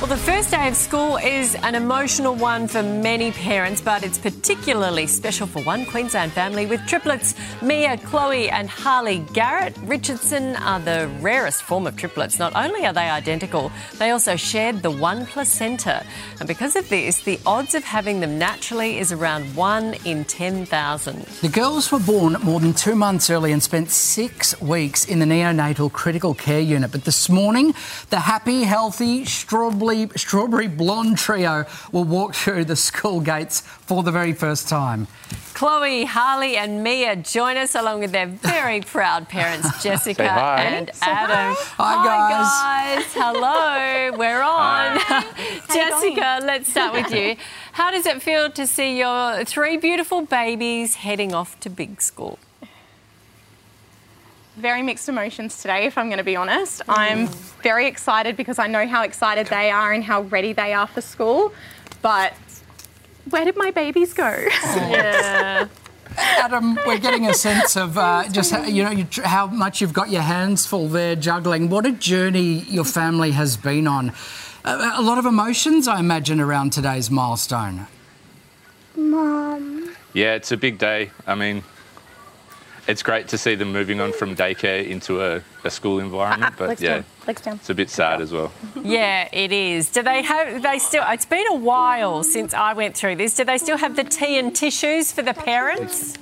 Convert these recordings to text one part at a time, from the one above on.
Well, the first day of school is an emotional one for many parents, but it's particularly special for one Queensland family with triplets. Mia, Chloe, and Harley Garratt Richardson are the rarest form of triplets. Not only are they identical, they also shared the one placenta. And because of this, the odds of having them naturally is around 1 in 10,000. The girls were born more than two months early and spent six weeks in the neonatal critical care unit. But this morning, the happy, healthy, strawberry strawberry blonde trio will walk through the school gates for the very first time. Chloe, Harley, and Mia join us along with their very proud parents, Jessica and Adam. Hi, guys. guys. Hello, we're on. Jessica, let's start with you. How does it feel to see your three beautiful babies heading off to big school? Very mixed emotions today, if I'm going to be honest. Mm. I'm very excited because I know how excited they are and how ready they are for school. But where did my babies go? yeah. Adam, we're getting a sense of uh, just how, you know how much you've got your hands full there juggling. What a journey your family has been on. A, a lot of emotions, I imagine, around today's milestone. Mom. Yeah, it's a big day. I mean, it's great to see them moving on from daycare into a, a school environment. Uh, but yeah, it's a bit sad as well. Yeah, it is. Do they have? They still? It's been a while since I went through this. Do they still have the tea and tissues for the parents?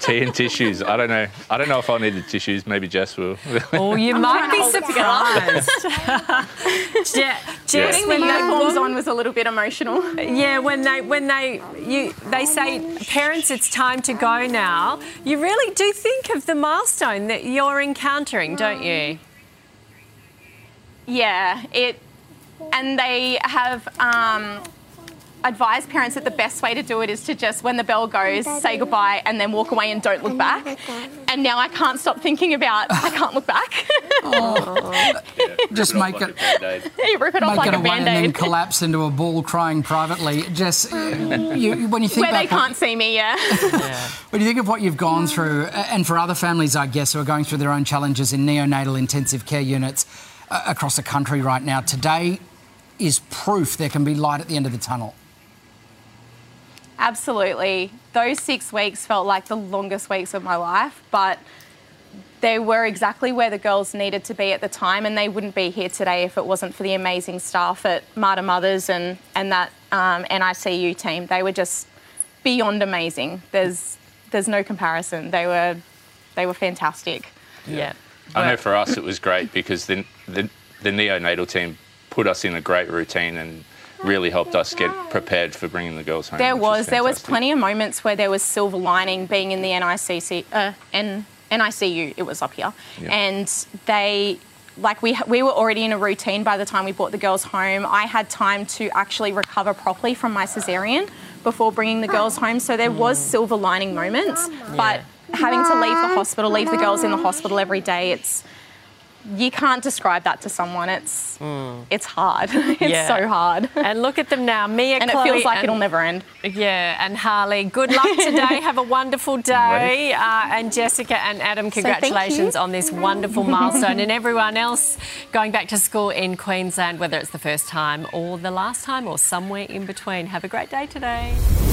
Tea and tissues. I don't know. I don't know if I'll need the tissues. Maybe Jess will. Oh, you might be surprised. yeah, Jess, when they forms on was a little bit emotional. Yeah, when they when they you they say parents, it's time to go now. You really do think of the milestone that you're encountering, don't you? Yeah, it, and they have. Um, advise parents that the best way to do it is to just, when the bell goes, say goodbye and then walk away and don't look back. And now I can't stop thinking about I can't look back. oh. just make it, you rip it off like it a away and then collapse into a ball crying privately. Just you, when you think where they can't what, see me, yeah. yeah. When you think of what you've gone through, and for other families, I guess, who are going through their own challenges in neonatal intensive care units uh, across the country right now, today is proof there can be light at the end of the tunnel. Absolutely. Those six weeks felt like the longest weeks of my life, but they were exactly where the girls needed to be at the time, and they wouldn't be here today if it wasn't for the amazing staff at Mater Mothers and, and that um, NICU team. They were just beyond amazing. There's, there's no comparison. They were, they were fantastic. Yeah. I know for us it was great because the, the, the neonatal team put us in a great routine and really helped us get prepared for bringing the girls home. There was there was plenty of moments where there was silver lining being in the NICC uh, N, NICU. It was up here, yeah. and they like we we were already in a routine by the time we brought the girls home. I had time to actually recover properly from my cesarean before bringing the girls home. So there was silver lining moments, but having to leave the hospital, leave the girls in the hospital every day, it's you can't describe that to someone. It's mm. it's hard. it's yeah. so hard. And look at them now, Mia, and Chloe, it feels like and, it'll never end. Yeah, and Harley. Good luck today. Have a wonderful day. Uh, and Jessica and Adam, congratulations so on this wonderful milestone. and everyone else going back to school in Queensland, whether it's the first time or the last time or somewhere in between. Have a great day today.